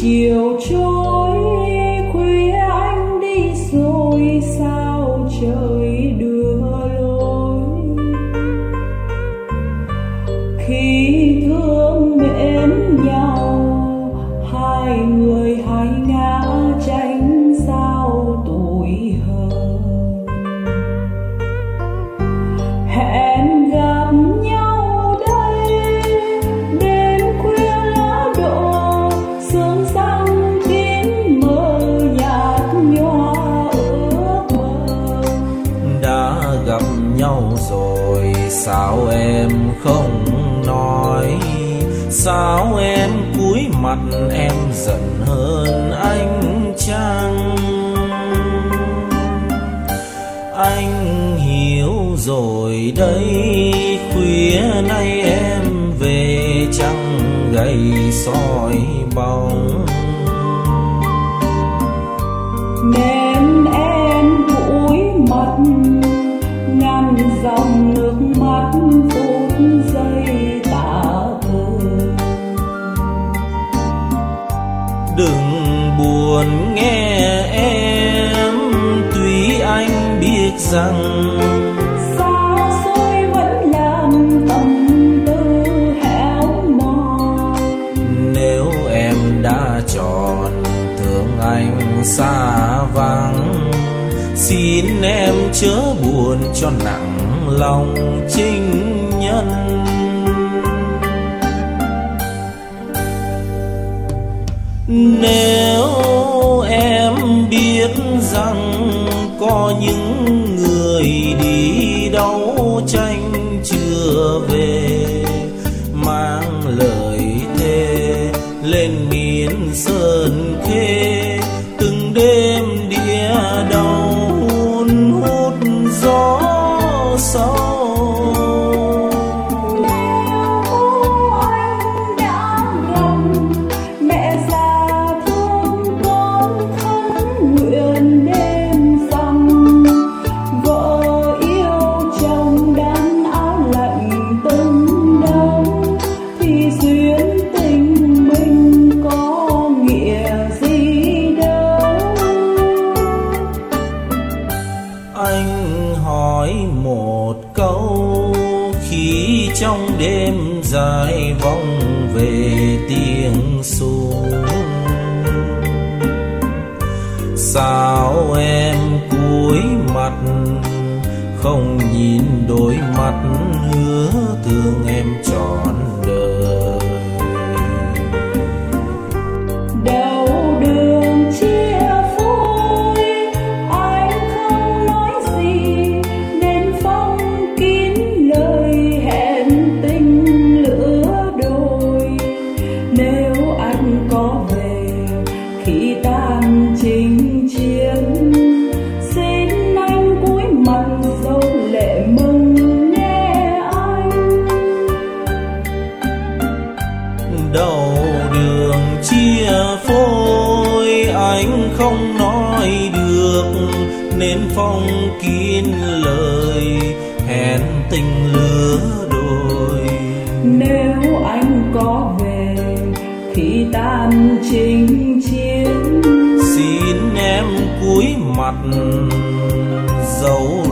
chiều trôi, khuya anh đi rồi, sao trời đưa lối? Khi thương mến nhau, hai người hai ngang sao em không nói? Sao em cúi mặt em giận hơn anh chăng? Anh hiểu rồi đây, khuya nay em về trăng gầy soi bóng. Nên em cúi mặt, ngăn dòng đừng buồn nghe em. Tuy anh biết rằng xa xôi vẫn làm tâm tư héo mòn? Nếu em đã chọn thương anh xa vắng xin em chớ buồn cho nặng lòng trinh nhân nếu em biết rằng có những một câu, khi trong đêm dài vong về tiếng súng. Sao em cúi mặt, không nhìn đôi mắt, hứa thương em trọn đời. Đầu đường chia phôi anh không nói được nên phong kín lời hẹn tình lứa đôi. Nếu anh có về khi tan chinh chiến. Xin em cúi mặt dấu